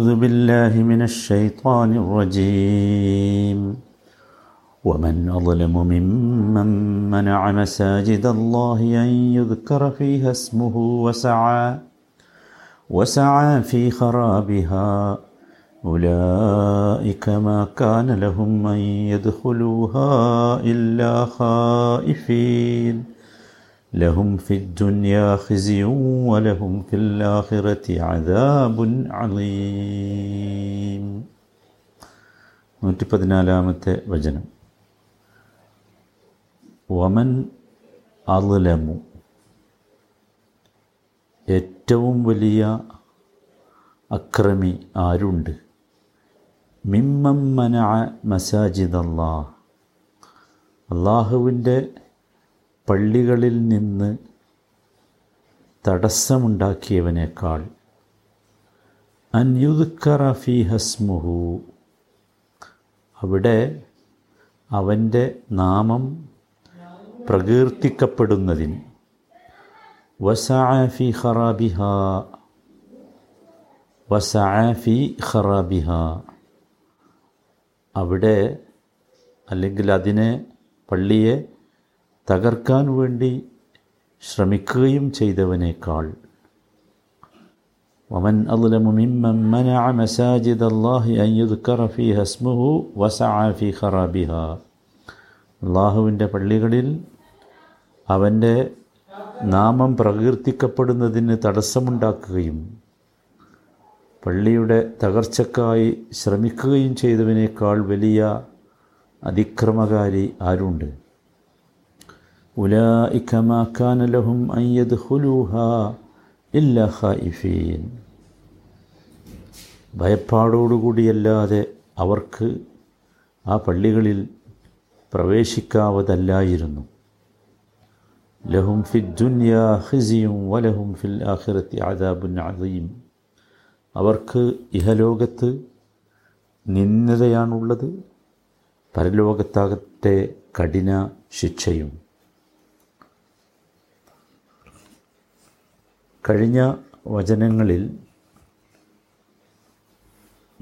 أعوذ بالله من الشيطان الرجيم. ومن أظلم ممن منع مساجد الله أن يذكر فيها اسمه وسعى وسعى في خرابها. أولئك ما كان لهم أن يدخلوها إلا خائفين. لهم في الدنيا خزي ولهم في الآخرة عذاب عظيم നൂറ്റി പതിനാലാമത്തെ വചനം വമൻ അലമു ഏറ്റവും വലിയ അക്രമി ആരുണ്ട് മിമ്മം മന മസാജിദ് അള്ളാഹ് അള്ളാഹുവിൻ്റെ പള്ളികളിൽ നിന്ന് തടസ്സമുണ്ടാക്കിയവനേക്കാൾ അന്യുദ്ഖറഫി ഹസ്മുഹു. അവിടെ അവന്റെ നാമം പ്രകീർത്തിക്കപ്പെടുന്നതിന് വസാഫി ഖറാബിഹ വസാഫി ഖറാബിഹ. അവിടെ അല്ലെങ്കിൽ അതിനെ പള്ളിയെ തകർക്കാൻ വേണ്ടി ശ്രമിക്കുകയും ചെയ്തവനേക്കാൾ ومن أظلم ممن منع مساجد الله أن يذكر فيها اسمه وسعى في خرابها അള്ളാഹുവിൻ്റെ പള്ളികളിൽ അവൻ്റെ നാമം പ്രകീർത്തിക്കപ്പെടുന്നതിന് തടസ്സമുണ്ടാക്കുകയും പള്ളിയുടെ തകർച്ചക്കായി ശ്രമിക്കുകയും ചെയ്തവനേക്കാൾ വലിയ അതിക്രമകാരി ആരുണ്ട് ഉലായിക മാ കാന ലഹും അൻ യദ്ഖുലൂഹാ ഇല്ലാ ഖായിഫീൻ ഭയപ്പാടോടുകൂടിയല്ലാതെ അവർക്ക് ആ പള്ളികളിൽ പ്രവേശിക്കാവതല്ലായിരുന്നു. ലഹും ഫി ദുനിയാ ഹിസിയും വലഹും ഫിൽ ആഖിറത്തി ആദാബുൻ അദീം. അവർക്ക് ഇഹലോകത്ത് നിന്ദതയാണുള്ളത് പരലോകത്താകട്ടെ കഠിന ശിക്ഷയും. കഴിഞ്ഞ വചനങ്ങളിൽ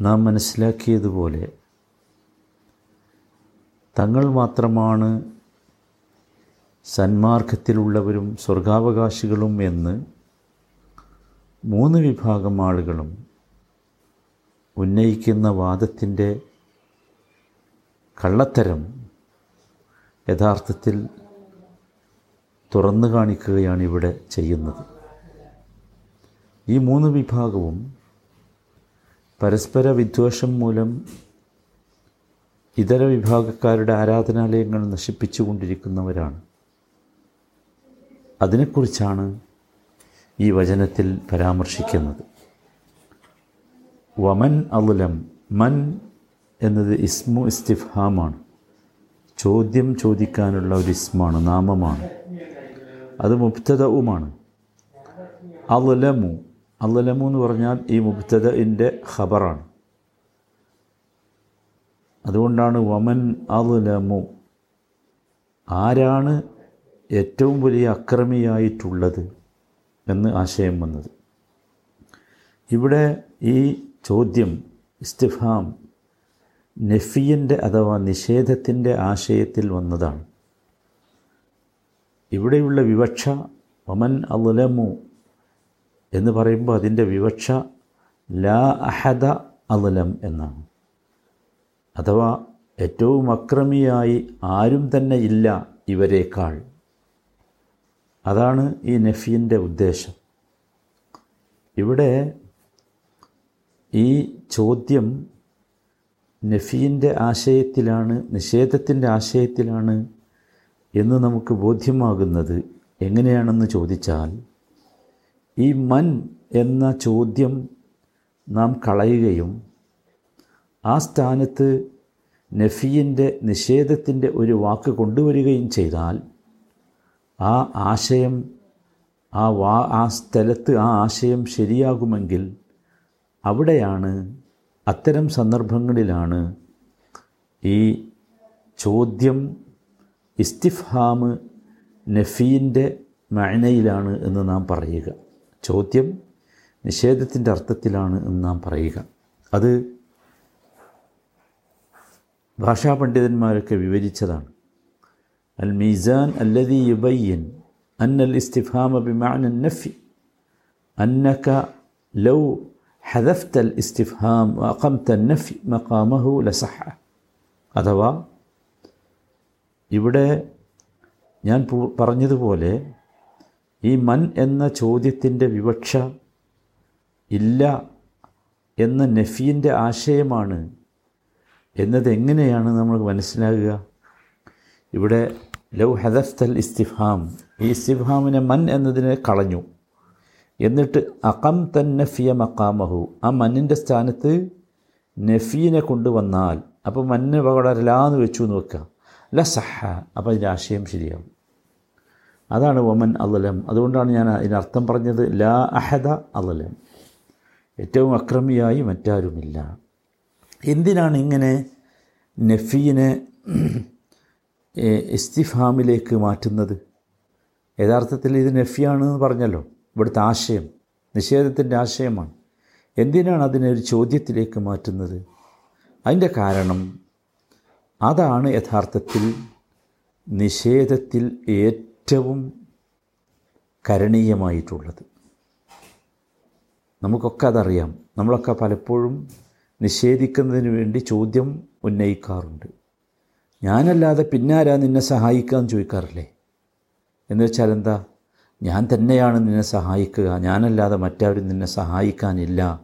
നാം മനസ്സിലാക്കിയതുപോലെ തങ്ങൾ മാത്രമാണ് സന്മാർഗത്തിലുള്ളവരും സ്വർഗാവകാശികളും എന്ന് മൂന്ന് വിഭാഗം ആളുകളും ഉന്നയിക്കുന്ന വാദത്തിന്റെ കള്ളത്തരം യഥാർത്ഥത്തിൽ തുറന്നു കാണിക്കുകയാണ് ഇവിടെ ചെയ്യുന്നത്. ഈ മൂന്ന് വിഭാഗവും പരസ്പര വിദ്വേഷം മൂലം ഇതര വിഭാഗക്കാരുടെ ആരാധനാലയങ്ങൾ നശിപ്പിച്ചുകൊണ്ടിരിക്കുന്നവരാണ്. അതിനെക്കുറിച്ചാണ് ഈ വചനത്തിൽ പരാമർശിക്കുന്നത്. വമൻ അലുലം മൻ എന്നത് ഇസ്മു ഇസ്തിഫാമാണ് ചോദ്യം ചോദിക്കാനുള്ള ഒരു ഇസ്മാണ് നാമമാണ്. അത് മുപ്തതവുമാണ് അലുലമു അലുലമു എന്ന് പറഞ്ഞാൽ ഈ മുബ്തദന്റെ ഖബറാണ്. അതുകൊണ്ടാണ് വമൻ അലുലമു ആരാണ് ഏറ്റവും വലിയ അക്രമിയായിട്ടുള്ളത് എന്ന് ആശയം വന്നത്. ഇവിടെ ഈ ചോദ്യം ഇസ്തിഫാം നെഫിയന്റെ അഥവാ നിഷേധത്തിന്റെ ആശയത്തിൽ വന്നതാണ്. ഇവിടെയുള്ള വിവക്ഷ വമൻ അലുലമു എന്ന് പറയുമ്പോൾ അതിന്റെ വിവക്ഷ ലാ അഹദ അലം എന്നാണ്. അഥവാ ഏറ്റവും അക്രമിയായി ആരും തന്നെ ഇല്ല ഇവരേക്കാൾ. അതാണ് ഈ നഫീന്റെ ഉദ്ദേശം. ഇവിടെ ഈ ചോദ്യം നഫീന്റെ ആശയത്തിലാണ് നിഷേധത്തിന്റെ ആശയത്തിലാണ് എന്ന് നമുക്ക് ബോധ്യമാകുന്നത് എങ്ങനെയാണെന്ന് ചോദിച്ചാൽ ഈ മൻ എന്ന ചോദ്യം നാം കളയുകയും ആ സ്ഥാനത്ത് നഫീന്റെ നിഷേധത്തിന്റെ ഒരു വാക്ക് കൊണ്ടുവരികയും ചെയ്താൽ ആ ആശയം ആ വാ ആ സ്ഥലത്ത് ആ ആശയം ശരിയാകുമെങ്കിൽ അവിടെയാണ് അത്തരം സന്ദർഭങ്ങളിലാണ് ഈ ചോദ്യം ഇസ്തിഫാമ് നഫീന്റെ മഴനയിലാണ് എന്ന് നാം പറയുക. ചോദ്യം നിഷേധത്തിന്റെ അർത്ഥത്തിലാണ് എന്ന് നാം പറയുക. അത് ഭാഷാ പണ്ഡിതന്മാരൊക്കെ വിവരിച്ചതാണ്. അൽ മീസാൻ അല്ലതി യുബയ്യൻ അന്നൽ ഇസ്തിഫാമ ബിമാന നഫി അന്നക ലൗ ഹദഫ്തൽ അൽ ഇസ്തിഫാം അഖംത നഫി മഖാമഹു ലസഹ. അഥവാ ഇവിടെ ഞാൻ പറഞ്ഞതുപോലെ ഈ മൻ എന്ന ചോദ്യത്തിന്റെ വിവക്ഷ ഇല്ല എന്ന നഫീന്റെ ആശയമാണ് എന്നത് എങ്ങനെയാണ് നമ്മൾ മനസ്സിലാകുക? ഇവിടെ ലൗ ഹദഫ്തൽ ഇസ്തിഫാം. ഈ ഇസ്തിഫാമിനെ മൻ എന്നതിനെ കളഞ്ഞു. എന്നിട്ട് അകം തൻ നഫിയ മക്കാമഹു ആ മന്നിന്റെ സ്ഥാനത്ത് നഫീനെ കൊണ്ടുവന്നാൽ. അപ്പോൾ മണ്ണ് പകടരില്ലാന്ന് ലാന്ന് വെച്ചു എന്ന് വെക്കുക. സഹ. അപ്പോൾ അതിന്റെ ആശയം ശരിയാവും. അതാണ് വമൻ അലലം അതുകൊണ്ടാണ് ഞാൻ അതിനർത്ഥം പറഞ്ഞത് ലാ അഹദ അലലം ഏറ്റവും അക്രമിയായി മറ്റാരുമില്ല. എന്തിനാണ് ഇങ്ങനെ നഫീനെ ഇസ്തിഫാമിലേക്ക് മാറ്റുന്നത്? യഥാർത്ഥത്തിൽ ഇത് നഫിയാണെന്ന് പറഞ്ഞല്ലോ. ഇവിടുത്തെ ആശയം നിഷേധത്തിന്റെ ആശയമാണ്. എന്തിനാണ് അതിനെ ഒരു ചോദ്യത്തിലേക്ക് മാറ്റുന്നത്? അതിന്റെ കാരണം അതാണ് യഥാർത്ഥത്തിൽ നിഷേധത്തിൽ ഏറ്റവും കരണീയമായിട്ടുള്ളത്. നമുക്കൊക്കെ അതറിയാം. നമ്മളൊക്കെ പലപ്പോഴും നിഷേധിക്കുന്നതിന് വേണ്ടി ചോദ്യം ഉന്നയിക്കാറുണ്ട്. ഞാനല്ലാതെ പിന്നാരാ നിന്നെ സഹായിക്കാമെന്ന് ചോദിക്കാറില്ലേ? എന്ന് വെച്ചാൽ എന്താ? ഞാൻ തന്നെയാണ് നിന്നെ സഹായിക്കുക. ഞാനല്ലാതെ മറ്റാരും നിന്നെ സഹായിക്കാനില്ല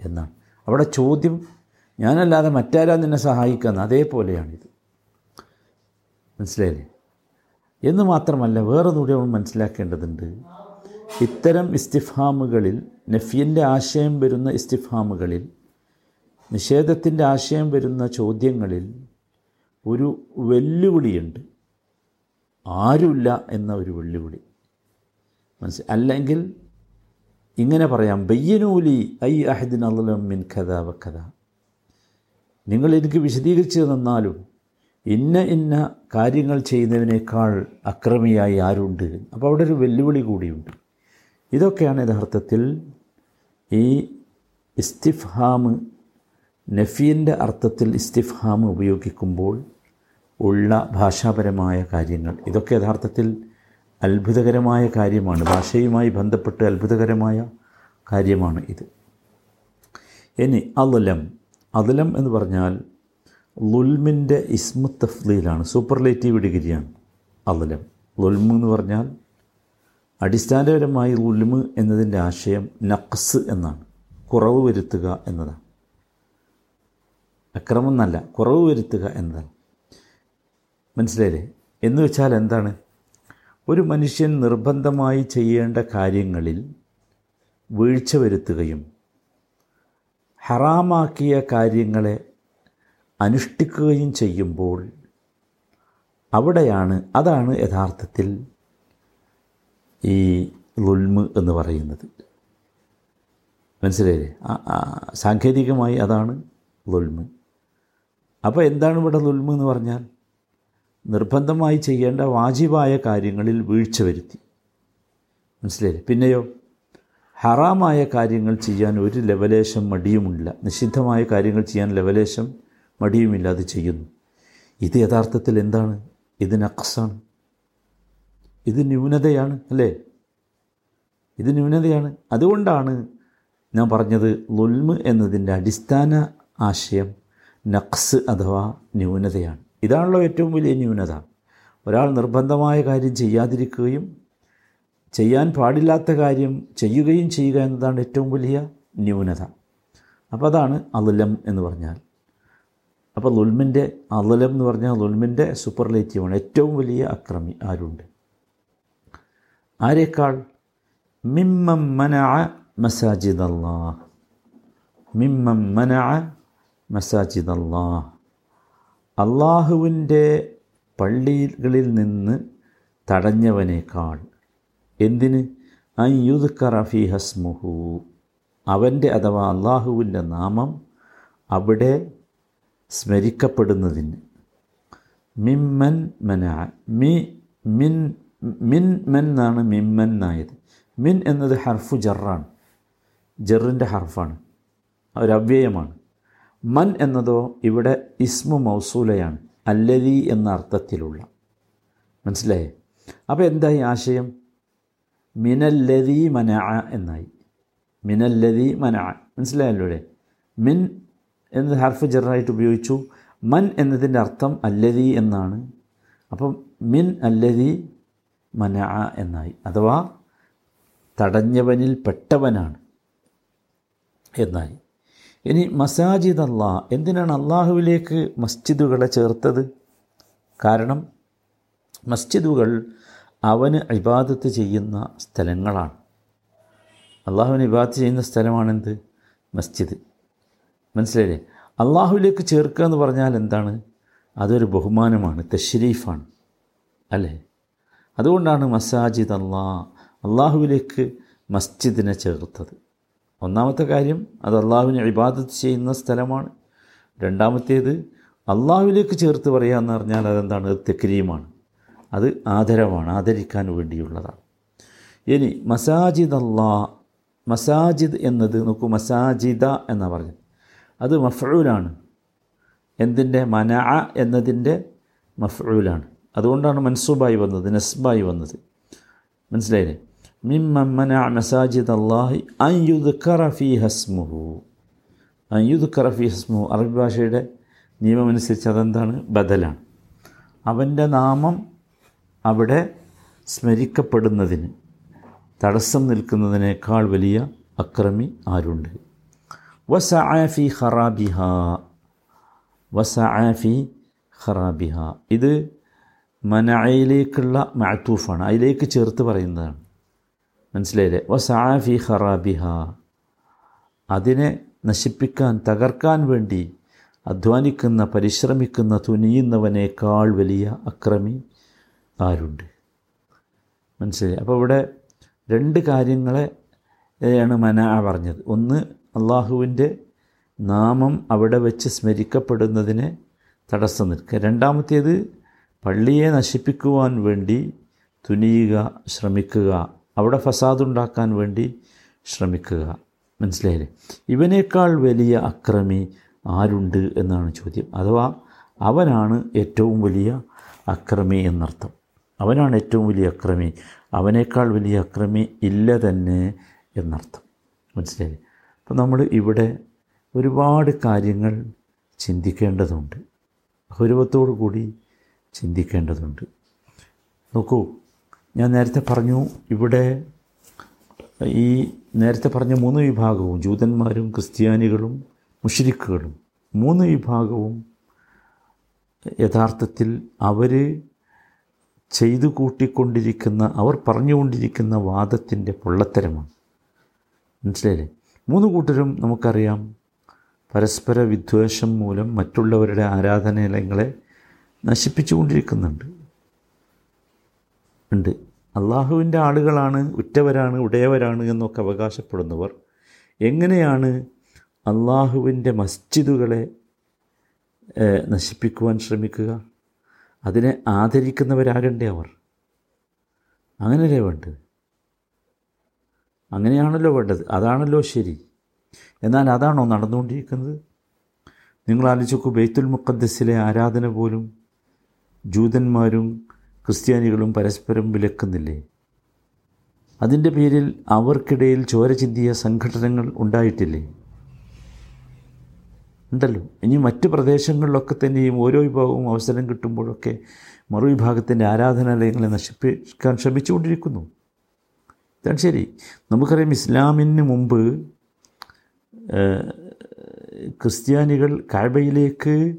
എന്നാണ്. അവിടെ ചോദ്യം ഞാനല്ലാതെ മറ്റാരാ നിന്നെ സഹായിക്കാന്ന് അതേപോലെയാണിത്. മനസ്സിലായില്ലേ? എന്ന് മാത്രമല്ല വേറെ കൂടി നമ്മൾ മനസ്സിലാക്കേണ്ടതുണ്ട്. ഇത്തരം ഇസ്തിഫാമുകളിൽ നഫിയന്റെ ആശയം വരുന്ന ഇസ്തിഫാമുകളിൽ നിഷേധത്തിന്റെ ആശയം വരുന്ന ചോദ്യങ്ങളിൽ ഒരു വെല്ലുവിളിയുണ്ട്. ആരുമില്ല എന്ന ഒരു വെല്ലുവിളി. മനസ്സിൽ അല്ലെങ്കിൽ ഇങ്ങനെ പറയാം ബയ്യനൂലി ഐ അഹദിൻ അള്ളമിൻ കഥ വ കഥ നിങ്ങൾ എനിക്ക് വിശദീകരിച്ചു തന്നാലും ഇന്ന ഇന്ന കാര്യങ്ങൾ ചെയ്യുന്നതിനേക്കാൾ അക്രമിയായി ആരുണ്ട്? അപ്പോൾ അവിടെ ഒരു വെല്ലുവിളി കൂടിയുണ്ട്. ഇതൊക്കെയാണ് യഥാർത്ഥത്തിൽ ഈ ഇസ്തിഫ്ഹാം നഫീന്റെ അർത്ഥത്തിൽ ഇസ്തിഫ്ഹാം ഉപയോഗിക്കുമ്പോൾ ഉള്ള ഭാഷാപരമായ കാര്യങ്ങൾ. ഇതൊക്കെ യഥാർത്ഥത്തിൽ അത്ഭുതകരമായ കാര്യമാണ്. ഭാഷയുമായി ബന്ധപ്പെട്ട് അത്ഭുതകരമായ കാര്യമാണ് ഇത്. ഇനി അദലം. അദലം എന്ന് പറഞ്ഞാൽ ലുൽമിന്റെ ഇസ്മു തഫ്ലീലാണ്. സൂപ്പർലേറ്റീവ് ഡിഗ്രിയാണ് അലലം ലുൽമ് എന്ന് പറഞ്ഞാൽ അടിസ്ഥാനപരമായി ലുൽമ് എന്നതിന്റെ ആശയം നഖസ് എന്നാണ്. കുറവ് വരുത്തുക എന്നതാണ്. അക്രമം എന്നല്ല കുറവ് വരുത്തുക എന്നതാണ്. മനസ്സിലായില്ലേ? എന്ന് വെച്ചാൽ എന്താണ്? ഒരു മനുഷ്യൻ നിർബന്ധമായി ചെയ്യേണ്ട കാര്യങ്ങളിൽ വീഴ്ച വരുത്തുകയും ഹറാമാക്കിയ കാര്യങ്ങളെ അനുഷ്ഠിക്കുകയും ചെയ്യുമ്പോൾ അവിടെയാണ് അതാണ് യഥാർത്ഥത്തിൽ ഈ ലുൽമ് എന്ന് പറയുന്നത്. മനസ്സിലായില്ലേ? സാങ്കേതികമായി അതാണ് ലുൽമ് അപ്പോൾ എന്താണ് ഇവിടെ ലുൽമ് എന്ന് പറഞ്ഞാൽ? നിർബന്ധമായി ചെയ്യേണ്ട വാജിബായ കാര്യങ്ങളിൽ വീഴ്ച വരുത്തി. മനസ്സിലായില്ലേ? പിന്നെയോ? ഹറാമായ കാര്യങ്ങൾ ചെയ്യാൻ ഒരു ലവലേശം മടിയുമില്ല. നിഷിദ്ധമായ കാര്യങ്ങൾ ചെയ്യാൻ ലവലേശം മടിയുമില്ല അത് ചെയ്യുന്നു. ഇത് യഥാർത്ഥത്തിൽ എന്താണ്? ഇത് നക്സാണ് ഇത് ന്യൂനതയാണ് അല്ലേ? ഇത് ന്യൂനതയാണ്. അതുകൊണ്ടാണ് ഞാൻ പറഞ്ഞത് ലുൽമ് എന്നതിന്റെ അടിസ്ഥാന ആശയം നക്സ് അഥവാ ന്യൂനതയാണ്. ഇതാണല്ലോ ഏറ്റവും വലിയ ന്യൂനത. ഒരാൾ നിർബന്ധമായ കാര്യം ചെയ്യാതിരിക്കുകയും ചെയ്യാൻ പാടില്ലാത്ത കാര്യം ചെയ്യുകയും ചെയ്യുക എന്നതാണ് ഏറ്റവും വലിയ ന്യൂനത. അപ്പോൾ അതാണ് അലുലം എന്ന് പറഞ്ഞാൽ. അപ്പോൾ ലുൽമിന്റെ അതലം എന്ന് പറഞ്ഞാൽ ലുൽമിന്റെ സൂപ്പർലേറ്റീവാണ് ഏറ്റവും വലിയ അക്രമി ആരുണ്ട്? ആരേക്കാൾ? മിമ്മം മന മസാജിദ് അല്ലാ മിമ്മം മന മസാജിദ് അല്ലാ അള്ളാഹുവിന്റെ പള്ളികളിൽ നിന്ന് തടഞ്ഞവനേക്കാൾ എന്തിന്? അയ്യുദ്ക്കറ ഫി ഹസ്മുഹു. അവന്റെ അഥവാ അള്ളാഹുവിന്റെ നാമം അവിടെ സ്മരിക്കപ്പെടുന്നതിന്. മിമ്മൻ മന മി മിൻ മിൻ മൻ എന്നാണ് മിമ്മൻ എന്നായത്. മിൻ എന്നത് ഹർഫു ജറാണ്. ജറിന്റെ ഹർഫാണ്. ഒരു അവ്യയമാണ്. മൻ എന്നതോ ഇവിടെ ഇസ്മു മൗസൂലയാണ് അല്ലതി എന്ന അർത്ഥത്തിലുള്ള. മനസ്സിലായേ? അപ്പോൾ എന്തായി ആശയം? മിനല്ലതി മന എന്നായി. മിനല്ലതി മന. മനസ്സിലായല്ലോ മിൻ എന്നത് ഹർഫ് ജറായിട്ട് ഉപയോഗിച്ചു. മൻ എന്നതിന്റെ അർത്ഥം അല്ലതി എന്നാണ്. അപ്പം മിൻ അല്ലതി മന എന്നായി. അഥവാ തടഞ്ഞവനിൽ പെട്ടവനാണ് എന്നായി. ഇനി മസാജിദ് അള്ളാഹ് എന്തിനാണ് അള്ളാഹുവിലേക്ക് മസ്ജിദുകളെ ചേർത്തത്? കാരണം മസ്ജിദുകൾ അവന് ഇബാദത്ത് ചെയ്യുന്ന സ്ഥലങ്ങളാണ്. അള്ളാഹുവിന് ഇബാദത്ത് ചെയ്യുന്ന സ്ഥലമാണെന്ത്? മസ്ജിദ്. മനസ്സിലായില്ലേ? അള്ളാഹുവിലേക്ക് ചേർക്കുക എന്ന് പറഞ്ഞാൽ എന്താണ്? അതൊരു ബഹുമാനമാണ് തഷരീഫാണ് അല്ലേ? അതുകൊണ്ടാണ് മസാജിദ് അള്ളാ അള്ളാഹുവിലേക്ക് മസ്ജിദിനെ ചേർത്തത്. ഒന്നാമത്തെ കാര്യം അത് അള്ളാഹുവിനെ ഇബാദത്ത് ചെയ്യുന്ന സ്ഥലമാണ്. രണ്ടാമത്തേത് അള്ളാഹുവിലേക്ക് ചേർത്ത് പറയുക എന്ന് പറഞ്ഞാൽ അതെന്താണ്? അത് തെക്രീമാണ്. അത് ആദരവാണ് ആദരിക്കാൻ വേണ്ടിയുള്ളതാണ്. ഇനി മസാജിദ് അള്ളാ മസാജിദ് എന്നത് നോക്കൂ മസാജിദ എന്നാണ് പറഞ്ഞത്. അത് മഫ്ഊലാണ്. എന്തിന്റെ? മന എന്നതിന്റെ മഫ്ഊലാണ്. അതുകൊണ്ടാണ് മൻസൂബായി വന്നത് നസ്ബായി വന്നത്. മനസ്സിലായില്ലേ? മിമ്മന മസാജിദ് അള്ളാഹി അയ്യുദ് കറഫി ഹസ്മുഹു അയ്യുദ് കറഫി ഹസ്മുഹു അറബി ഭാഷയുടെ നിയമമനുസരിച്ച് അതെന്താണ്? ബദലാണ്. അവന്റെ നാമം അവിടെ സ്മരിക്കപ്പെടുന്നതിന് തടസ്സം നിൽക്കുന്നതിനേക്കാൾ വലിയ അക്രമി ആരുണ്ട്? വസആഫി ഖറാബിഹ. വസആഫി ഖറാബിഹ. ഇത് മനയിലേക്കുള്ള മാത്തൂഫാണ് അതിലേക്ക് ചേർത്ത് പറയുന്നതാണ്. മനസ്സിലായില്ലേ? വസആഫി ഖറാബിഹ. അതിനെ നശിപ്പിക്കാൻ തകർക്കാൻ വേണ്ടി അധ്വാനിക്കുന്ന പരിശ്രമിക്കുന്ന തുനിയുന്നവനേക്കാൾ വലിയ അക്രമി ആരുണ്ട്? മനസ്സിലായി? അപ്പോൾ ഇവിടെ രണ്ട് കാര്യങ്ങളെ ആണ് മന പറഞ്ഞത്. ഒന്ന് അള്ളാഹുവിന്റെ നാമം അവിടെ വെച്ച് സ്മരിക്കപ്പെടുന്നതിന് തടസ്സം നിൽക്കുക. രണ്ടാമത്തേത് പള്ളിയെ നശിപ്പിക്കുവാൻ വേണ്ടി തുനിയുക ശ്രമിക്കുക. അവിടെ ഫസാദുണ്ടാക്കാൻ വേണ്ടി ശ്രമിക്കുക. മനസ്സിലായില്ലേ? ഇവനേക്കാൾ വലിയ അക്രമി ആരുണ്ട് എന്നാണ് ചോദ്യം. അഥവാ അവനാണ് ഏറ്റവും വലിയ അക്രമി എന്നർത്ഥം. അവനാണ് ഏറ്റവും വലിയ അക്രമി. അവനേക്കാൾ വലിയ അക്രമി ഇല്ല തന്നെ എന്നർത്ഥം. മനസ്സിലായില്ലേ? അപ്പോൾ നമ്മൾ ഇവിടെ ഒരുപാട് കാര്യങ്ങൾ ചിന്തിക്കേണ്ടതുണ്ട്. ഗൗരവത്തോടു കൂടി ചിന്തിക്കേണ്ടതുണ്ട്. നോക്കൂ ഞാൻ നേരത്തെ പറഞ്ഞു ഇവിടെ ഈ നേരത്തെ പറഞ്ഞ മൂന്ന് വിഭാഗവും ജൂതന്മാരും ക്രിസ്ത്യാനികളും മുഷരിക്കുകളും മൂന്ന് വിഭാഗവും യഥാർത്ഥത്തിൽ അവർ ചെയ്തു കൂട്ടിക്കൊണ്ടിരിക്കുന്ന അവർ പറഞ്ഞുകൊണ്ടിരിക്കുന്ന വാദത്തിന്റെ പൊള്ളത്തരമാണ്. മനസ്സിലായില്ലേ? മൂന്ന് കൂട്ടരും നമുക്കറിയാം. പരസ്പര വിദ്വേഷം മൂലം മറ്റുള്ളവരുടെ ആരാധനാലയങ്ങളെ നശിപ്പിച്ചുകൊണ്ടിരിക്കുന്നുണ്ട്. ഉണ്ട്. അള്ളാഹുവിന്റെ ആളുകളാണ് ഉറ്റവരാണ് ഉടയവരാണ് എന്നൊക്കെ അവകാശപ്പെടുന്നവർ. എങ്ങനെയാണ് അള്ളാഹുവിന്റെ മസ്ജിദുകളെ നശിപ്പിക്കുവാൻ ശ്രമിക്കുക? അതിനെ ആദരിക്കുന്നവരാകണ്ടേ അവർ? അങ്ങനെയല്ലേ വേണ്ടത്? അങ്ങനെയാണല്ലോ വേണ്ടത്. അതാണല്ലോ ശരി. എന്നാൽ അതാണോ നടന്നുകൊണ്ടിരിക്കുന്നത്? നിങ്ങൾ ആലോചിക്കൂ ബെയ്ത്തുൽ മുഖദ്സിലെ ആരാധന പോലും ജൂതന്മാരും ക്രിസ്ത്യാനികളും പരസ്പരം വിലക്കുന്നില്ലേ? അതിന്റെ പേരിൽ അവർക്കിടയിൽ ചോര ചിന്തിയ സംഘടനകൾ ഉണ്ടായിട്ടില്ലേ? ഉണ്ടല്ലോ. ഇനി മറ്റ് പ്രദേശങ്ങളിലൊക്കെ തന്നെയും ഓരോ വിഭാഗവും അവസരം കിട്ടുമ്പോഴൊക്കെ മറുവിഭാഗത്തിന്റെ ആരാധനാലയങ്ങളെ നശിപ്പിക്കാൻ ശ്രമിച്ചുകൊണ്ടിരിക്കുന്നു. ഇതാണ് ശരി. നമുക്കറിയാം ഇസ്ലാമിന് മുമ്പ് ക്രിസ്ത്യാനികൾ കാഴ്ബയിലേക്ക്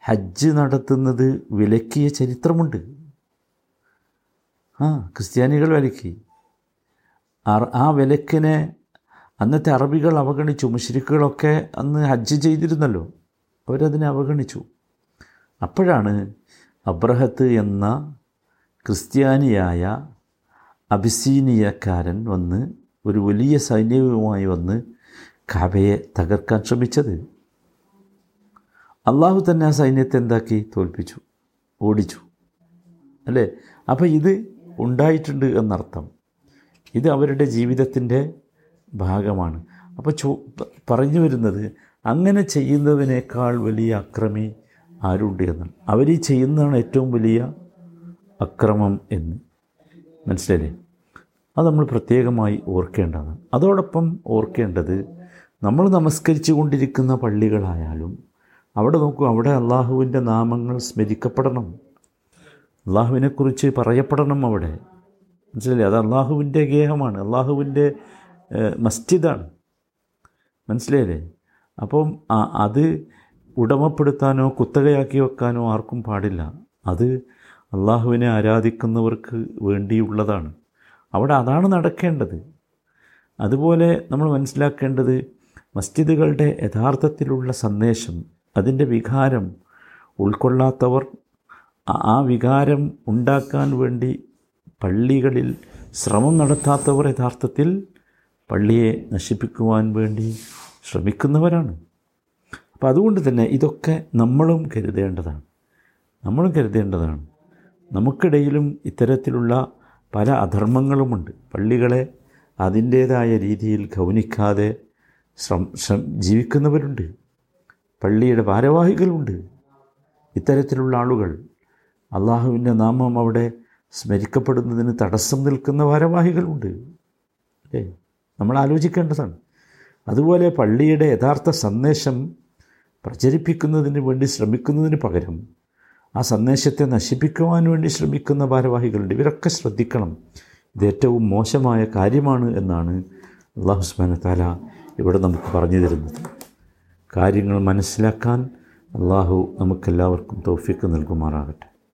ഹജ്ജ് നടത്തുന്നത് വിലക്കിയ ചരിത്രമുണ്ട്. ആ ക്രിസ്ത്യാനികൾ വിലക്കി. ആ വിലക്കിനെ അന്നത്തെ അറബികൾ അവഗണിച്ചു മുഷരിക്കുകളൊക്കെ അന്ന് ഹജ്ജ് ചെയ്തിരുന്നല്ലോ. അവരതിനെ അവഗണിച്ചു. അപ്പോഴാണ് അബ്രഹത്ത് എന്ന ക്രിസ്ത്യാനിയായ അബിസീനിയക്കാരൻ വന്ന് ഒരു വലിയ സൈന്യവുമായി വന്ന് കാബയെ തകർക്കാൻ ശ്രമിച്ചത്. അള്ളാഹു തന്നെ ആ സൈന്യത്തെ എന്താക്കി? തോൽപ്പിച്ചു. ഓടിച്ചു. അല്ലേ? അപ്പം ഇത് ഉണ്ടായിട്ടുണ്ട് എന്നർത്ഥം. ഇത് അവരുടെ ജീവിതത്തിന്റെ ഭാഗമാണ്. അപ്പോൾ ചോ പറഞ്ഞു വരുന്നത് അങ്ങനെ ചെയ്യുന്നതിനേക്കാൾ വലിയ അക്രമി ആരുണ്ട് എന്നാണ് അവർ ചെയ്യുന്നതാണ് ഏറ്റവും വലിയ അക്രമം എന്ന്. മനസ്സിലായില്ലേ? അത് നമ്മൾ പ്രത്യേകമായി ഓർക്കേണ്ടതാണ്. അതോടൊപ്പം ഓർക്കേണ്ടത് നമ്മൾ നമസ്കരിച്ചു കൊണ്ടിരിക്കുന്ന പള്ളികളായാലും അവിടെ നോക്കൂ അവിടെ അള്ളാഹുവിന്റെ നാമങ്ങൾ സ്മരിക്കപ്പെടണം. അള്ളാഹുവിനെക്കുറിച്ച് പറയപ്പെടണം അവിടെ. മനസ്സിലായില്ലേ? അത് അള്ളാഹുവിന്റെ ഗേഹമാണ് അള്ളാഹുവിന്റെ മസ്ജിദാണ്. മനസ്സിലായില്ലേ? അപ്പം അത് ഉടമപ്പെടുത്താനോ കുത്തകയാക്കി വെക്കാനോ ആർക്കും പാടില്ല. അത് അള്ളാഹുവിനെ ആരാധിക്കുന്നവർക്ക് വേണ്ടിയുള്ളതാണ്. അവിടെ അതാണ് നടക്കേണ്ടത്. അതുപോലെ നമ്മൾ മനസ്സിലാക്കേണ്ടത് മസ്ജിദുകളുടെ യഥാർത്ഥത്തിലുള്ള സന്ദേശം അതിന്റെ വികാരം ഉൾക്കൊള്ളാത്തവർ ആ- വികാരം ഉണ്ടാക്കാൻ വേണ്ടി പള്ളികളിൽ ശ്രമം നടത്താത്തവർ യഥാർത്ഥത്തിൽ പള്ളിയെ നശിപ്പിക്കുവാൻ വേണ്ടി ശ്രമിക്കുന്നവരാണ്. അപ്പോൾ അതുകൊണ്ട് തന്നെ ഇതൊക്കെ നമ്മളും കരുതേണ്ടതാണ്. നമ്മളും കരുതേണ്ടതാണ്. നമുക്കിടയിലും ഇത്തരത്തിലുള്ള പല അധർമ്മങ്ങളുമുണ്ട്. പള്ളികളെ അതിന്റേതായ രീതിയിൽ ഗൗനിക്കാതെ ശ്രം ജീവിക്കുന്നവരുണ്ട്. പള്ളിയുടെ ഭാരവാഹികളുണ്ട്. ഇത്തരത്തിലുള്ള ആളുകൾ അള്ളാഹുവിന്റെ നാമം അവിടെ സ്മരിക്കപ്പെടുന്നതിന് തടസ്സം നിൽക്കുന്ന ഭാരവാഹികളുണ്ട്. അല്ലേ? നമ്മൾ ആലോചിക്കേണ്ടതാണ്. അതുപോലെ പള്ളിയുടെ യഥാർത്ഥ സന്ദേശം പ്രചരിപ്പിക്കുന്നതിന് വേണ്ടി ശ്രമിക്കുന്നതിന് പകരം ആ സന്ദേശത്തെ നശിപ്പിക്കുവാൻ വേണ്ടി ശ്രമിക്കുന്ന ഭാരവാഹികളുണ്ട്. ഇവരൊക്കെ ശ്രദ്ധിക്കണം. ഇത് ഏറ്റവും മോശമായ കാര്യമാണ് എന്നാണ് അള്ളാഹു സുബ്ഹാനഹു താല ഇവിടെ നമുക്ക് പറഞ്ഞു തരുന്നത്. കാര്യങ്ങൾ മനസ്സിലാക്കാൻ അള്ളാഹു നമുക്കെല്ലാവർക്കും തോഫിക്ക് നൽകുമാറാകട്ടെ.